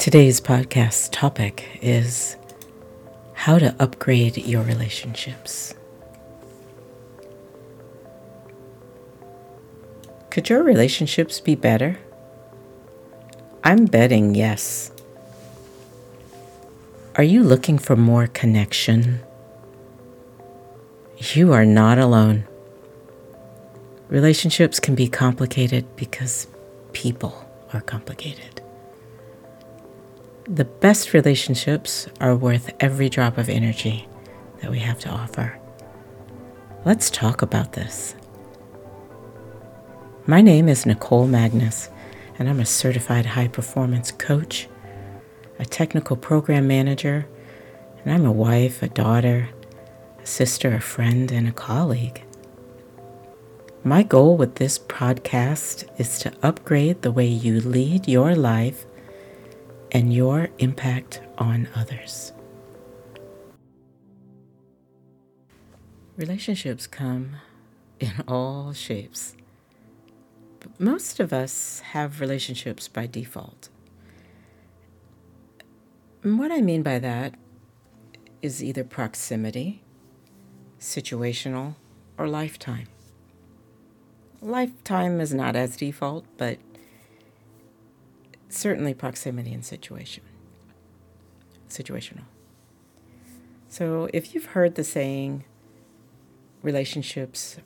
Today's podcast topic is how to upgrade your relationships. Could your relationships be better? I'm betting yes. Are you looking for more connection? You are not alone. Relationships can be complicated because people are complicated. The best relationships are worth every drop of energy that we have to offer. Let's talk about this. My name is Nicole Magnus, and I'm a certified high performance coach, a technical program manager, and I'm a wife, a daughter, a sister, a friend, and a colleague. My goal with this podcast is to upgrade the way you lead your life and your impact on others. Relationships come in all shapes. But most of us have relationships by default. And what I mean by that is either proximity, situational, or lifetime. Lifetime is not as default, but certainly proximity and situation. Situational. So if you've heard the saying, relationships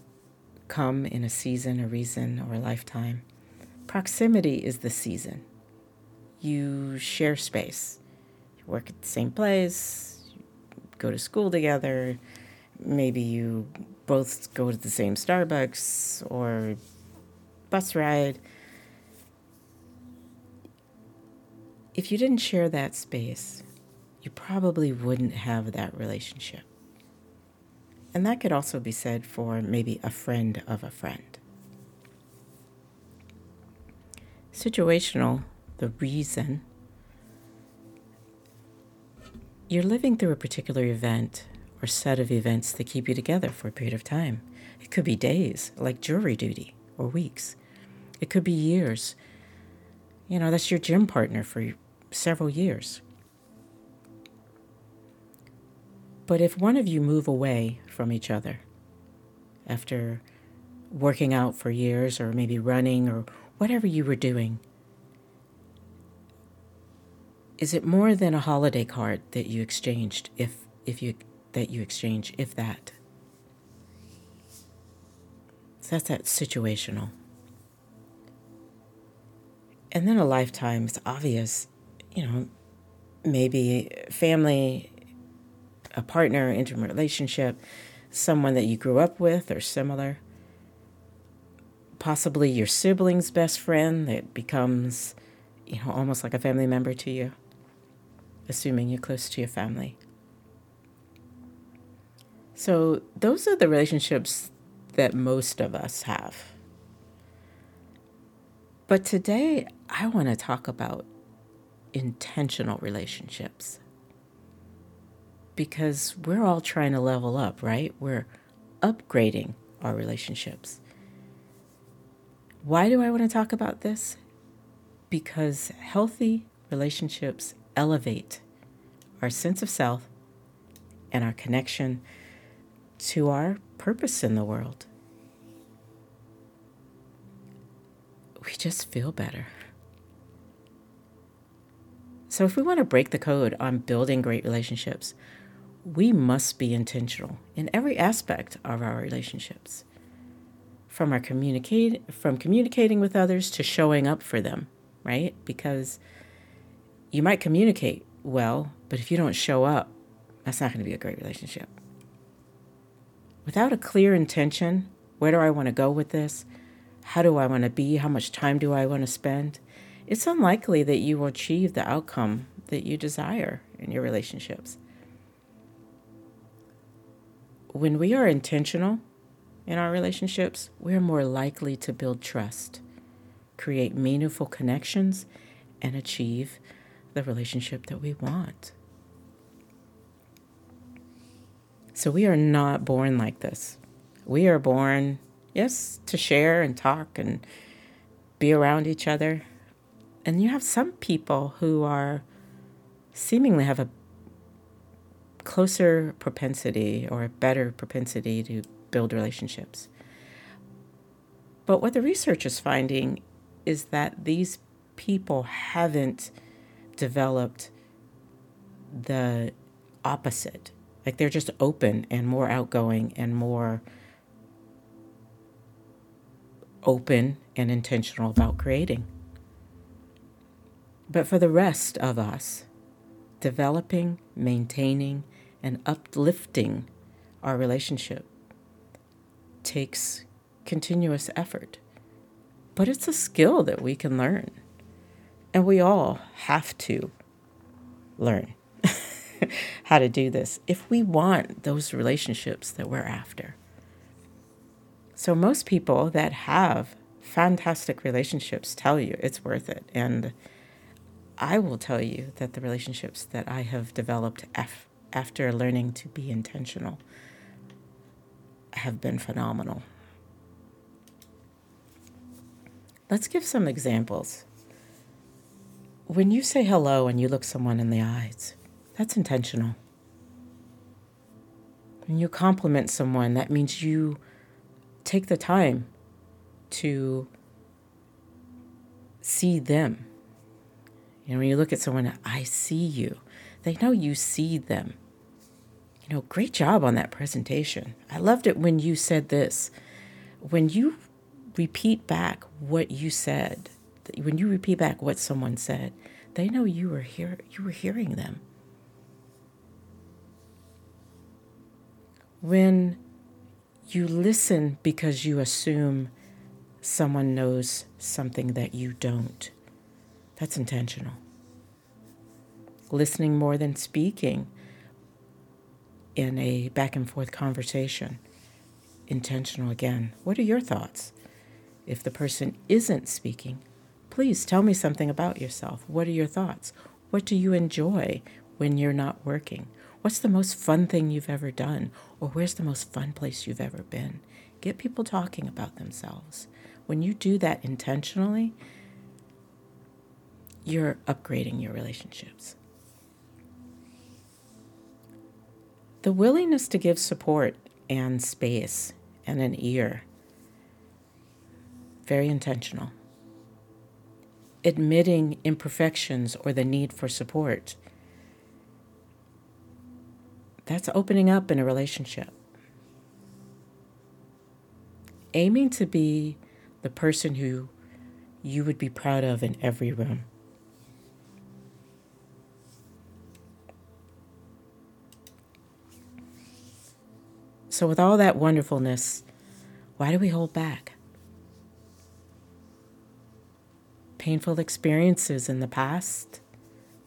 come in a season, a reason, or a lifetime, proximity is the season. You share space. You work at the same place, go to school together, maybe you both go to the same Starbucks or bus ride if you didn't share that space, you probably wouldn't have that relationship. And that could also be said for maybe a friend of a friend. Situational, the reason you're living through a particular event or set of events that keep you together for a period of time. It could be days, like jury duty, or weeks. It could be years. You know, that's your gym partner for several years. But if one of you move away from each other after working out for years or maybe running or whatever you were doing, is it more than a holiday card that you exchanged if if you that you exchange if that? So that's that situational. And then a lifetime is obvious you know, maybe family, a partner, intimate relationship, someone that you grew up with or similar. Possibly your sibling's best friend that becomes, you know, almost like a family member to you, assuming you're close to your family. So, those are the relationships that most of us have. But today, I want to talk about intentional relationships. Because we're all trying to level up, right? We're upgrading our relationships. Why do I want to talk about this? Because healthy relationships elevate our sense of self and our connection to our purpose in the world. We just feel better. So, if we want to break the code on building great relationships, we must be intentional in every aspect of our relationships. From our communicate from communicating with others to showing up for them, right? Because you might communicate well, but if you don't show up, that's not going to be a great relationship. Without a clear intention, where do I want to go with this? How do I want to be? How much time do I want to spend? It's unlikely that you will achieve the outcome that you desire in your relationships. When we are intentional in our relationships, we're more likely to build trust, create meaningful connections, and achieve the relationship that we want. So we are not born like this. We are born, yes, to share and talk and be around each other And you have some people who are seemingly have a closer propensity or a better propensity to build relationships. But what the research is finding is that these people haven't developed the opposite. Like they're just open and more outgoing and more open and intentional about creating. But for the rest of us, developing, maintaining, and uplifting our relationship takes continuous effort. But it's a skill that we can learn. And we all have to learn how to do this if we want those relationships that we're after. So, most people that have fantastic relationships tell you it's worth it. And I will tell you that the relationships that I have developed af- after learning to be intentional have been phenomenal. Let's give some examples. When you say hello and you look someone in the eyes, that's intentional. When you compliment someone, that means you take the time to see them. Know, when you look at someone, I see you. They know you see them. You know, great job on that presentation. I loved it when you said this. When you repeat back what you said, when you repeat back what someone said, they know you were here you were hearing them. When you listen because you assume someone knows something that you don't. That's intentional. Listening more than speaking in a back and forth conversation. Intentional again. What are your thoughts? If the person isn't speaking, please tell me something about yourself. What are your thoughts? What do you enjoy when you're not working? What's the most fun thing you've ever done? Or where's the most fun place you've ever been? Get people talking about themselves. When you do that intentionally, you're upgrading your relationships. The willingness to give support and space and an ear very intentional. Admitting imperfections or the need for support. That's opening up in a relationship. Aiming to be the person who you would be proud of in every room. So, with all that wonderfulness, why do we hold back? painful experiences in the past,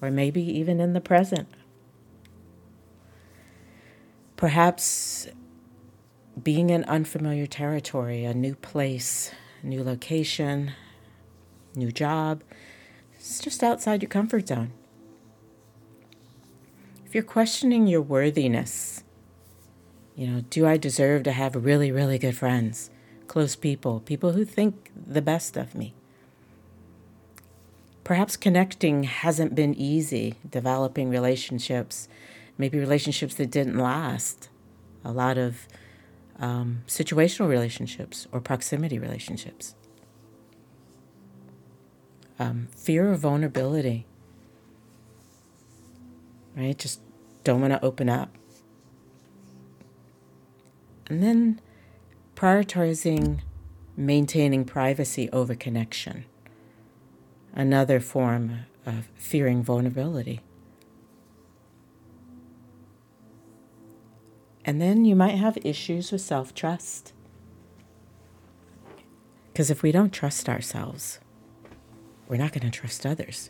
or maybe even in the present. Perhaps being in unfamiliar territory, a new place, new location, new job, it's just outside your comfort zone. If you're questioning your worthiness, you know, do I deserve to have really, really good friends, close people, people who think the best of me? Perhaps connecting hasn't been easy, developing relationships, maybe relationships that didn't last, a lot of um, situational relationships or proximity relationships. Um, fear of vulnerability, right? Just don't want to open up. And then prioritizing maintaining privacy over connection another form of fearing vulnerability. And then you might have issues with self trust. Because if we don't trust ourselves, we're not going to trust others.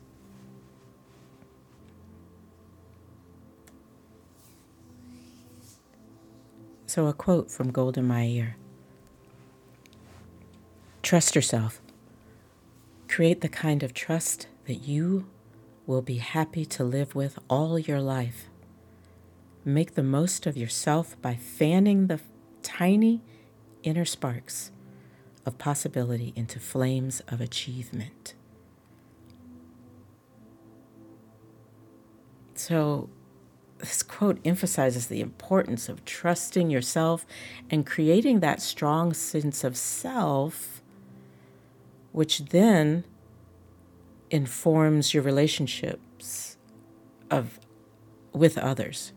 So, a quote from Golda Meir Trust yourself. Create the kind of trust that you will be happy to live with all your life. Make the most of yourself by fanning the tiny inner sparks of possibility into flames of achievement. So, this quote emphasizes the importance of trusting yourself and creating that strong sense of self, which then informs your relationships of with others.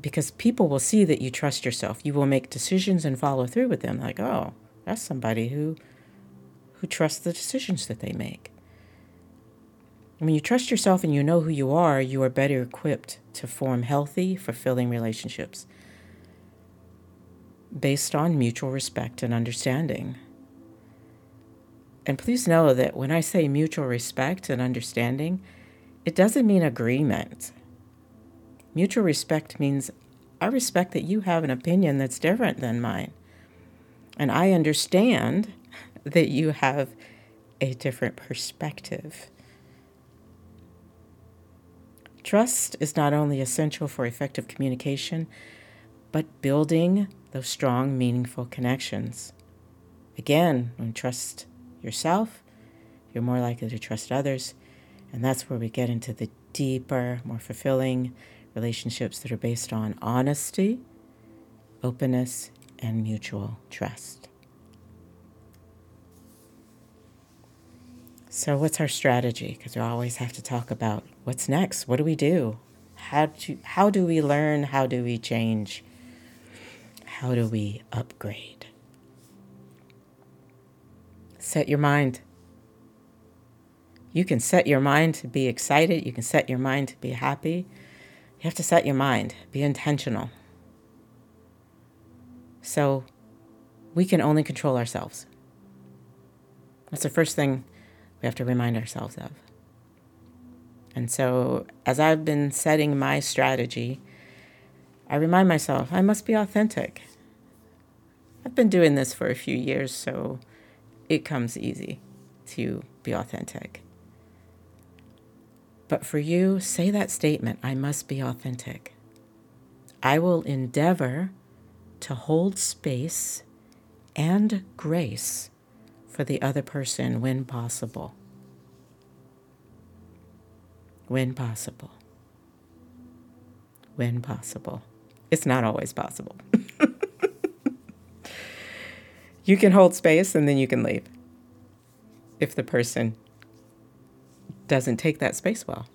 Because people will see that you trust yourself. You will make decisions and follow through with them like oh that's somebody who who trusts the decisions that they make when you trust yourself and you know who you are you are better equipped to form healthy fulfilling relationships based on mutual respect and understanding and please know that when I say mutual respect and understanding, it doesn't mean agreement. Mutual respect means I respect that you have an opinion that's different than mine. And I understand that you have a different perspective. Trust is not only essential for effective communication, but building those strong, meaningful connections. Again, when trust yourself, you're more likely to trust others. And that's where we get into the deeper, more fulfilling relationships that are based on honesty, openness, and mutual trust. So, what's our strategy? Because we always have to talk about what's next. What do we do? How do, how do we learn? How do we change? How do we upgrade? Set your mind. You can set your mind to be excited. You can set your mind to be happy. You have to set your mind, be intentional. So we can only control ourselves. That's the first thing we have to remind ourselves of. And so, as I've been setting my strategy, I remind myself I must be authentic. I've been doing this for a few years, so it comes easy to be authentic. But for you, say that statement I must be authentic. I will endeavor to hold space and grace for the other person when possible. When possible. When possible. It's not always possible. You can hold space and then you can leave if the person doesn't take that space well.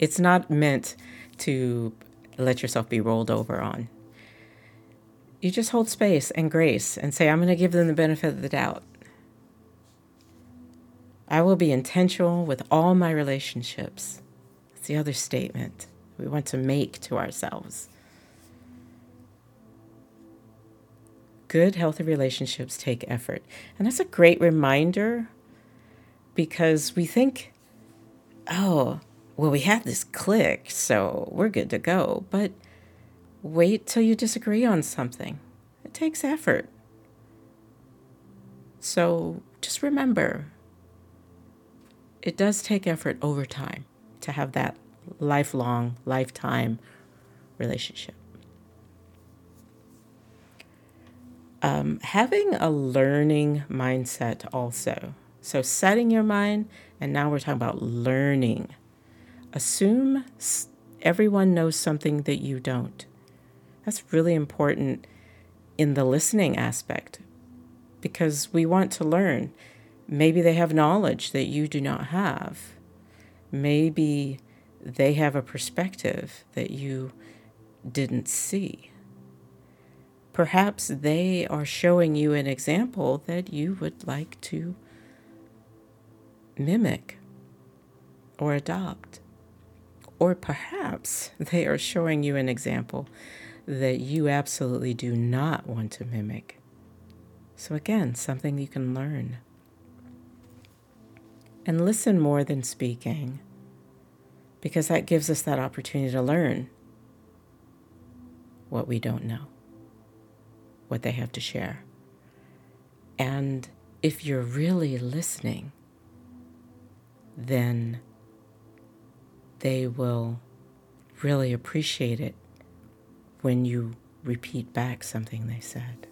It's not meant to let yourself be rolled over on. You just hold space and grace and say, I'm going to give them the benefit of the doubt. I will be intentional with all my relationships. That's the other statement we want to make to ourselves. good, healthy relationships take effort. And that's a great reminder because we think, oh, well, we have this click, so we're good to go. But wait till you disagree on something, it takes effort. So just remember, it does take effort over time to have that lifelong, lifetime relationship. um, having a learning mindset also. So, setting your mind, and now we're talking about learning. Assume everyone knows something that you don't. That's really important in the listening aspect because we want to learn. Maybe they have knowledge that you do not have. Maybe they have a perspective that you didn't see. Perhaps they are showing you an example that you would like to mimic or adopt. Or perhaps they are showing you an example that you absolutely do not want to mimic. So, again, something you can learn. And listen more than speaking, because that gives us that opportunity to learn what we don't know what they have to share. And if you're really listening, then they will really appreciate it when you repeat back something they said.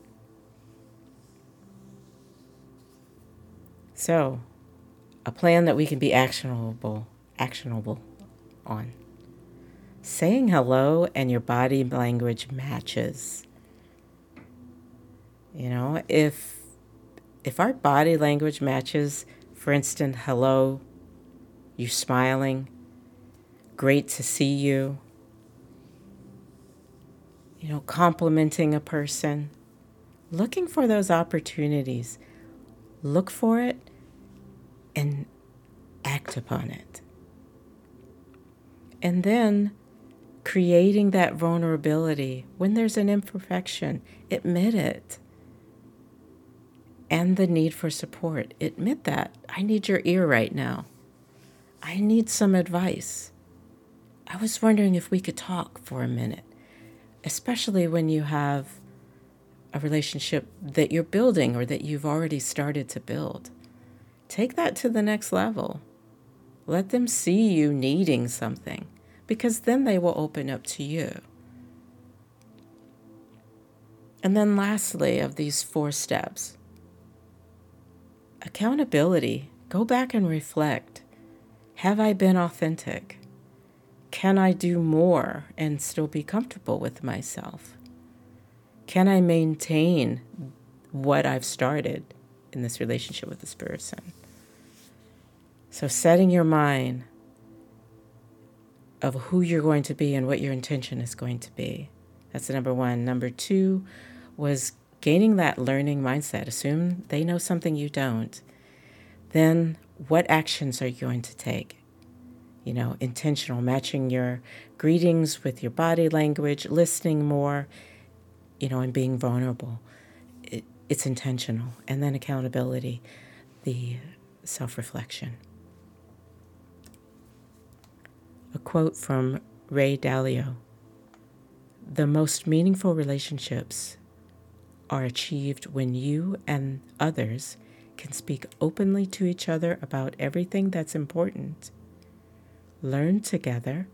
So, a plan that we can be actionable actionable on. Saying hello and your body language matches. You know, if if our body language matches, for instance, hello, you smiling, great to see you, you know, complimenting a person, looking for those opportunities. Look for it and act upon it. And then creating that vulnerability when there's an imperfection, admit it. And the need for support, admit that. I need your ear right now. I need some advice. I was wondering if we could talk for a minute, especially when you have a relationship that you're building or that you've already started to build. Take that to the next level. Let them see you needing something because then they will open up to you. And then, lastly, of these four steps, accountability. Go back and reflect. Have I been authentic? Can I do more and still be comfortable with myself? Can I maintain what I've started in this relationship with this person? So, setting your mind of who you're going to be and what your intention is going to be. That's number one. Number two was gaining that learning mindset. Assume they know something you don't. Then, what actions are you going to take? You know, intentional, matching your greetings with your body language, listening more, you know, and being vulnerable. It, it's intentional. And then accountability, the self reflection. A quote from Ray Dalio The most meaningful relationships are achieved when you and others can speak openly to each other about everything that's important, learn together,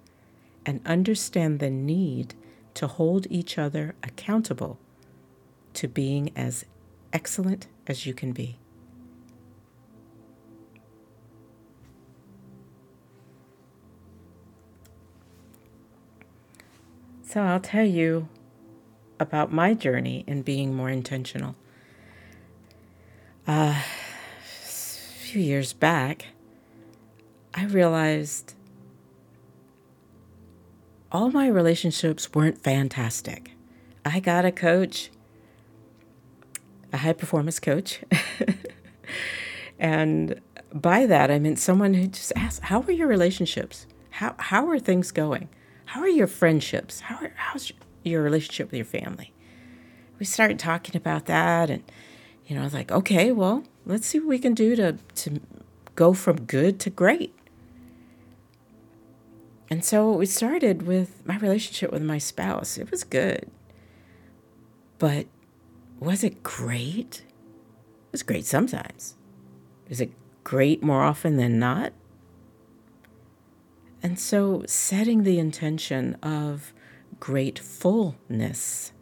and understand the need to hold each other accountable to being as excellent as you can be. So I'll tell you about my journey in being more intentional. Uh, a few years back, I realized all my relationships weren't fantastic. I got a coach, a high performance coach. and by that, I meant someone who just asked, How are your relationships? How, how are things going? How are your friendships? How are, how's your relationship with your family? We started talking about that, and you know, I was like, okay, well, let's see what we can do to to go from good to great. And so we started with my relationship with my spouse. It was good. But was it great? It was great sometimes. Is it great more often than not? And so, setting the intention of gratefulness.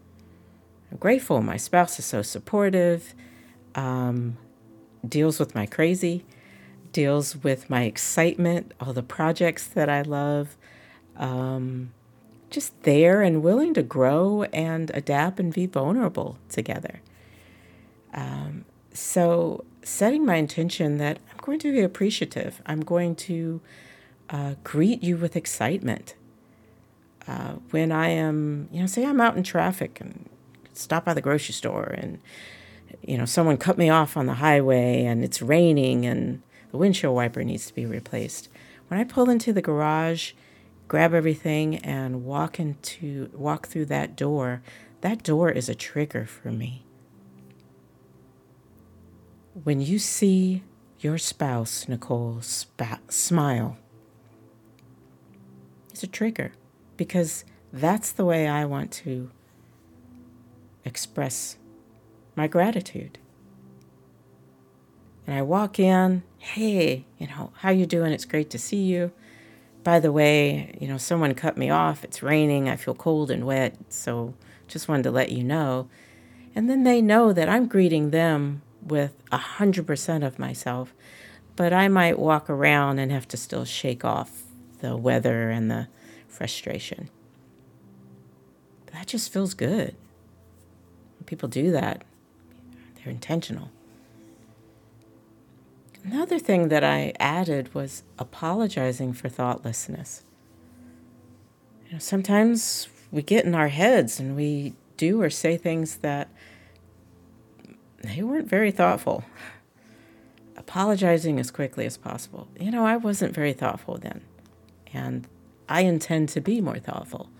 I'm grateful. My spouse is so supportive, um, deals with my crazy, deals with my excitement, all the projects that I love. Um, just there and willing to grow and adapt and be vulnerable together. Um, so, setting my intention that I'm going to be appreciative, I'm going to uh, greet you with excitement. Uh, when I am, you know, say I'm out in traffic and stop by the grocery store and, you know, someone cut me off on the highway and it's raining and the windshield wiper needs to be replaced. When I pull into the garage, grab everything and walk into walk through that door, that door is a trigger for me. When you see your spouse, Nicole, spa- smile, it's a trigger because that's the way I want to express my gratitude. And I walk in, hey, you know, how you doing? It's great to see you. By the way, you know, someone cut me off. It's raining. I feel cold and wet, so just wanted to let you know. And then they know that I'm greeting them with a hundred percent of myself, but I might walk around and have to still shake off the weather and the frustration. That just feels good. People do that, they're intentional. Another thing that I added was apologizing for thoughtlessness. You know, sometimes we get in our heads and we do or say things that they weren't very thoughtful. Apologizing as quickly as possible. You know, I wasn't very thoughtful then, and I intend to be more thoughtful.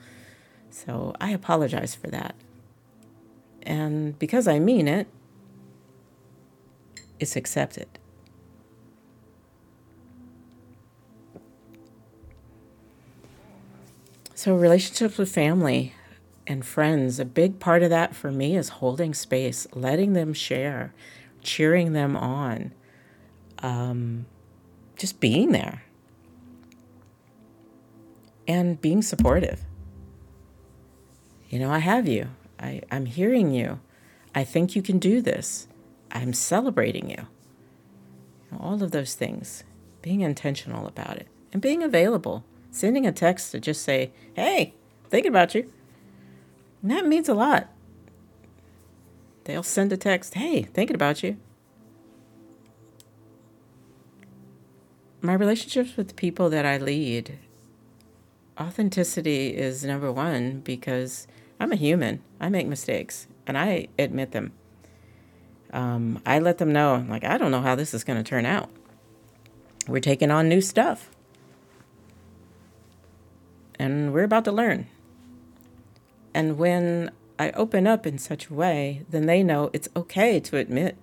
So I apologize for that. And because I mean it, it's accepted. So, relationships with family and friends, a big part of that for me is holding space, letting them share, cheering them on, um, just being there, and being supportive. You know, I have you, I, I'm hearing you. I think you can do this. I'm celebrating you. all of those things, being intentional about it, and being available sending a text to just say, hey, thinking about you. That means a lot. They'll send a text, hey, thinking about you. My relationships with the people that I lead, authenticity is number one because I'm a human. I make mistakes and I admit them. Um, I let them know, like, I don't know how this is going to turn out. We're taking on new stuff and we're about to learn. And when I open up in such a way, then they know it's okay to admit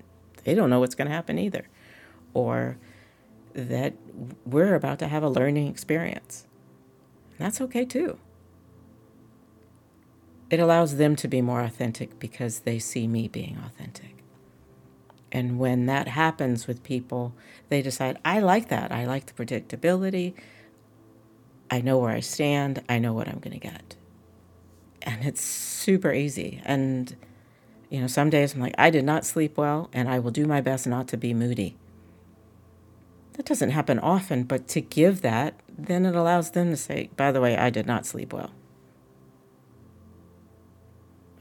they don't know what's going to happen either, or that we're about to have a learning experience. That's okay too. It allows them to be more authentic because they see me being authentic. And when that happens with people, they decide, I like that. I like the predictability. I know where I stand, I know what I'm going to get. And it's super easy. And, you know, some days I'm like, I did not sleep well, and I will do my best not to be moody. That doesn't happen often, but to give that, then it allows them to say, by the way, I did not sleep well.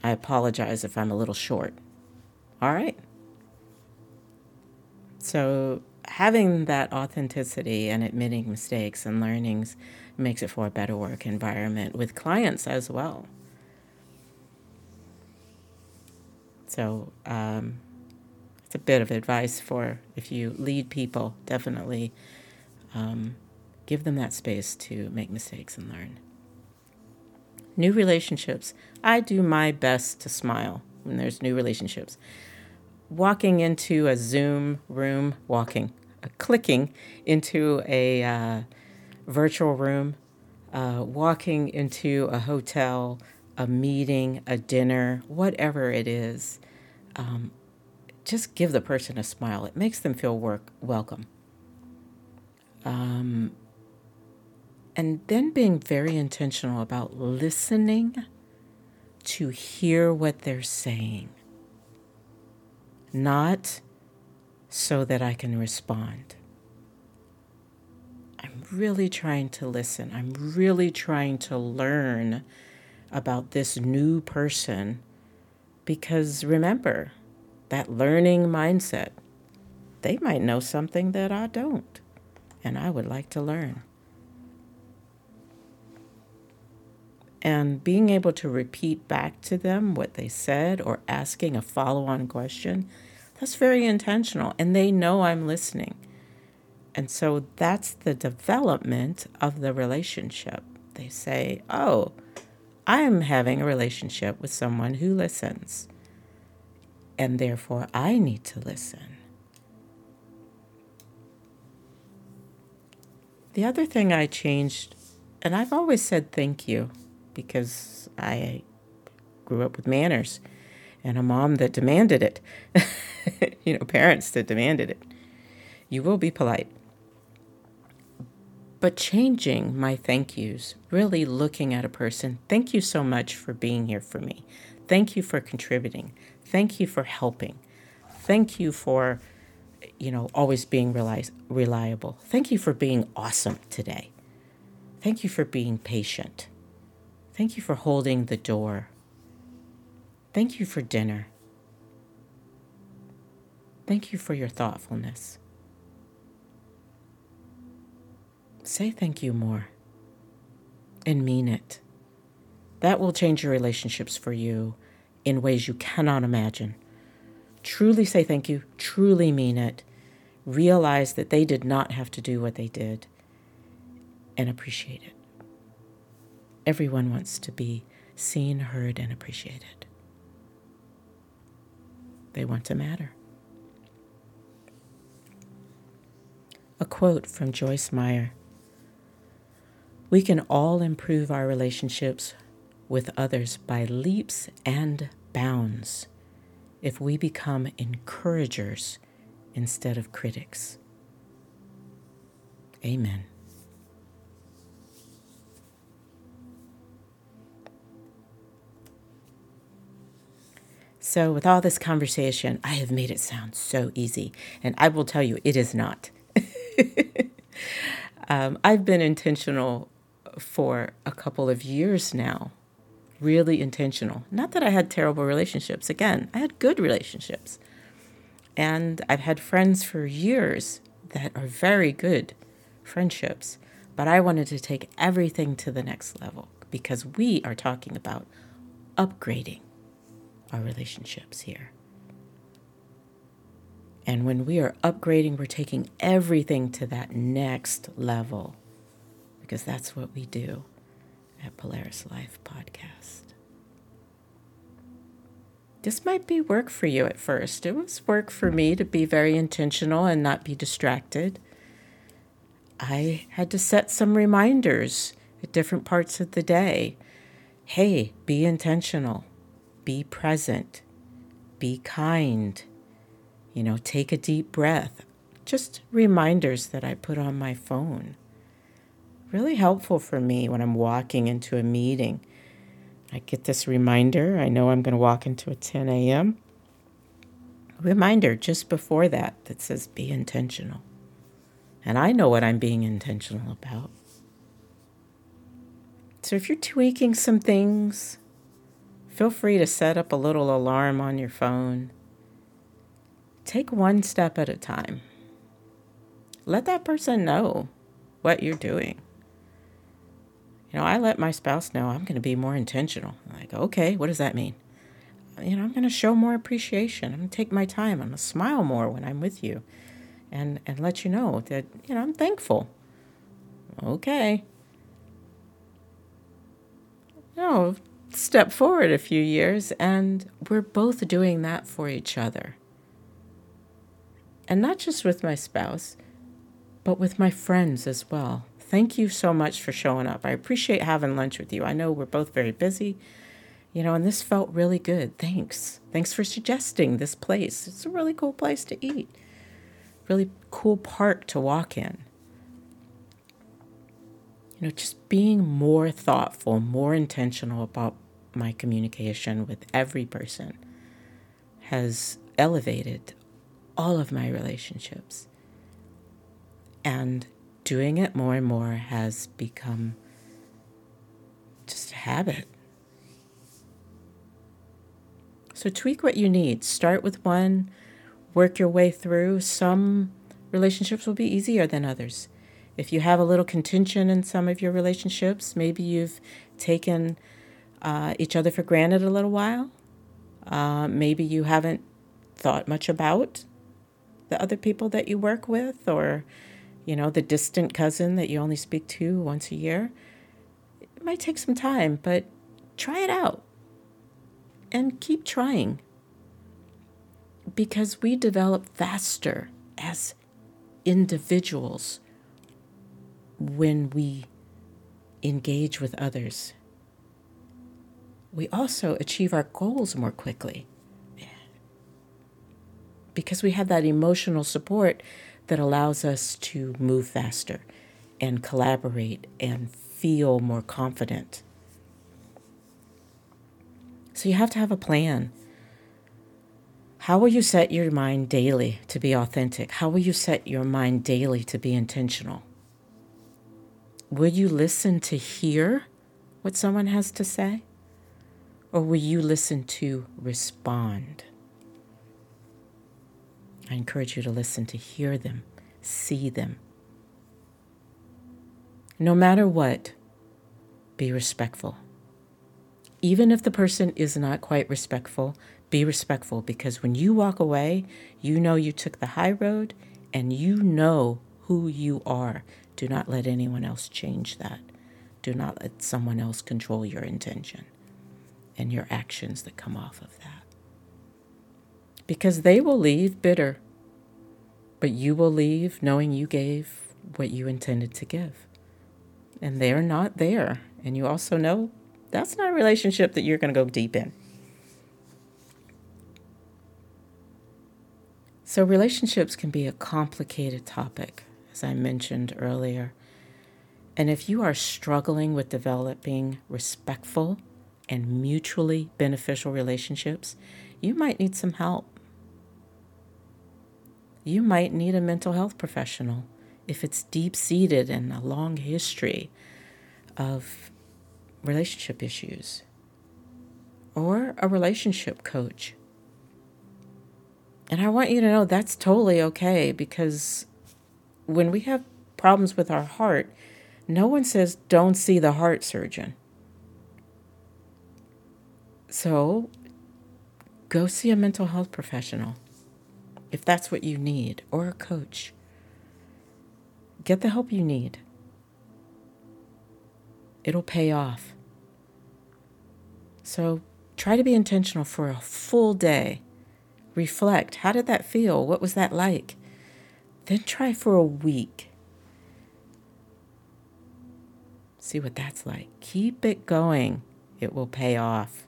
I apologize if I'm a little short. All right. So, having that authenticity and admitting mistakes and learnings makes it for a better work environment with clients as well. So, um, it's a bit of advice for if you lead people, definitely um, give them that space to make mistakes and learn. New relationships. I do my best to smile when there's new relationships. Walking into a Zoom room, walking, uh, clicking into a uh, virtual room, uh, walking into a hotel, a meeting, a dinner, whatever it is, um, just give the person a smile. It makes them feel work welcome. Um, and then being very intentional about listening to hear what they're saying, not so that I can respond. Really trying to listen. I'm really trying to learn about this new person because remember, that learning mindset, they might know something that I don't, and I would like to learn. And being able to repeat back to them what they said or asking a follow on question, that's very intentional, and they know I'm listening. And so that's the development of the relationship. They say, oh, I am having a relationship with someone who listens, and therefore I need to listen. The other thing I changed, and I've always said thank you because I grew up with manners and a mom that demanded it, you know, parents that demanded it. You will be polite but changing my thank yous, really looking at a person. Thank you so much for being here for me. Thank you for contributing. Thank you for helping. Thank you for you know, always being reli- reliable. Thank you for being awesome today. Thank you for being patient. Thank you for holding the door. Thank you for dinner. Thank you for your thoughtfulness. Say thank you more and mean it. That will change your relationships for you in ways you cannot imagine. Truly say thank you, truly mean it. Realize that they did not have to do what they did and appreciate it. Everyone wants to be seen, heard, and appreciated. They want to matter. A quote from Joyce Meyer We can all improve our relationships with others by leaps and bounds if we become encouragers instead of critics. Amen. So, with all this conversation, I have made it sound so easy, and I will tell you, it is not. um, I've been intentional for a couple of years now, really intentional. Not that I had terrible relationships. Again, I had good relationships. And I've had friends for years that are very good friendships. But I wanted to take everything to the next level because we are talking about upgrading our relationships here. And when we are upgrading, we're taking everything to that next level because that's what we do at Polaris Life Podcast. This might be work for you at first. It was work for me to be very intentional and not be distracted. I had to set some reminders at different parts of the day. Hey, be intentional, be present, be kind you know, take a deep breath. Just reminders that I put on my phone. Really helpful for me when I'm walking into a meeting. I get this reminder. I know I'm going to walk into a 10 a.m. Reminder just before that that says be intentional. And I know what I'm being intentional about. So if you're tweaking some things, feel free to set up a little alarm on your phone take one step at a time. Let that person know what you're doing. You know, I let my spouse know I'm going to be more intentional. I'm like, okay, what does that mean? You know, I'm going to show more appreciation. I'm going to take my time. I'm going to smile more when I'm with you and, and let you know that, you know, I'm thankful. Okay. You know, step forward a few years and we're both doing that for each other. And not just with my spouse, but with my friends as well. Thank you so much for showing up. I appreciate having lunch with you. I know we're both very busy, you know, and this felt really good. Thanks. Thanks for suggesting this place. It's a really cool place to eat, really cool park to walk in. You know, just being more thoughtful, more intentional about my communication with every person has elevated all of my relationships. And doing it more and more has become just a habit. So tweak what you need. Start with one, work your way through. Some relationships will be easier than others. If you have a little contention in some of your relationships, maybe you've taken uh, each other for granted a little while. Uh, maybe you haven't thought much about the other people that you work with or you know the distant cousin that you only speak to once a year it might take some time but try it out and keep trying because we develop faster as individuals when we engage with others. We also achieve our goals more quickly because we have that emotional support that allows us to move faster and collaborate and feel more confident. So you have to have a plan. How will you set your mind daily to be authentic? How will you set your mind daily to be intentional? Will you listen to hear what someone has to say? Or will you listen to respond? I encourage you to listen to hear them, see them. No matter what, be respectful. Even if the person is not quite respectful, be respectful because when you walk away, you know you took the high road and you know who you are. Do not let anyone else change that. Do not let someone else control your intention and your actions that come off of that. Because they will leave bitter, but you will leave knowing you gave what you intended to give. And they're not there. And you also know that's not a relationship that you're going to go deep in. So, relationships can be a complicated topic, as I mentioned earlier. And if you are struggling with developing respectful and mutually beneficial relationships, you might need some help. You might need a mental health professional if it's deep seated and a long history of relationship issues, or a relationship coach. And I want you to know that's totally okay because when we have problems with our heart, no one says don't see the heart surgeon. So go see a mental health professional if that's what you need, or a coach. Get the help you need. It'll pay off. So try to be intentional for a full day. Reflect. How did that feel? What was that like? Then try for a week. See what that's like. Keep it going. It will pay off.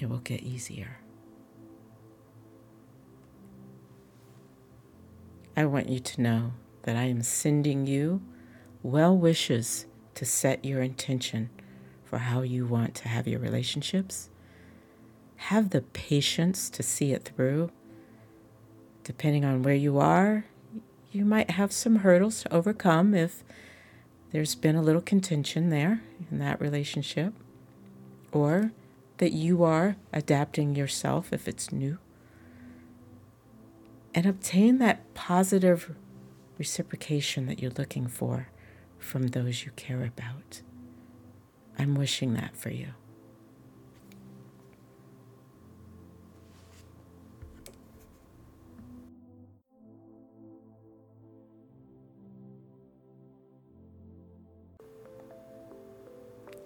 It will get easier. I want you to know that I am sending you well wishes to set your intention for how you want to have your relationships. Have the patience to see it through. Depending on where you are, you might have some hurdles to overcome if there's been a little contention there in that relationship, or that you are adapting yourself if it's new and obtain that positive reciprocation that you're looking for from those you care about. I'm wishing that for you.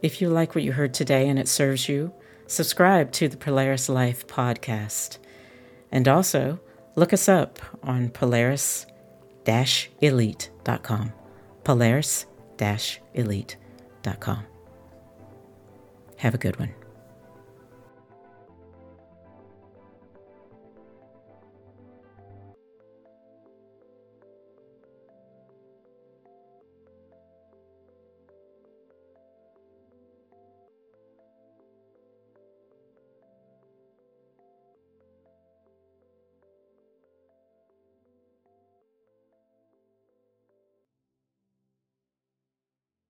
If you like what you heard today and it serves you, subscribe to the Polaris Life podcast. And also, Look us up on Polaris elite.com. Polaris elite.com. Have a good one.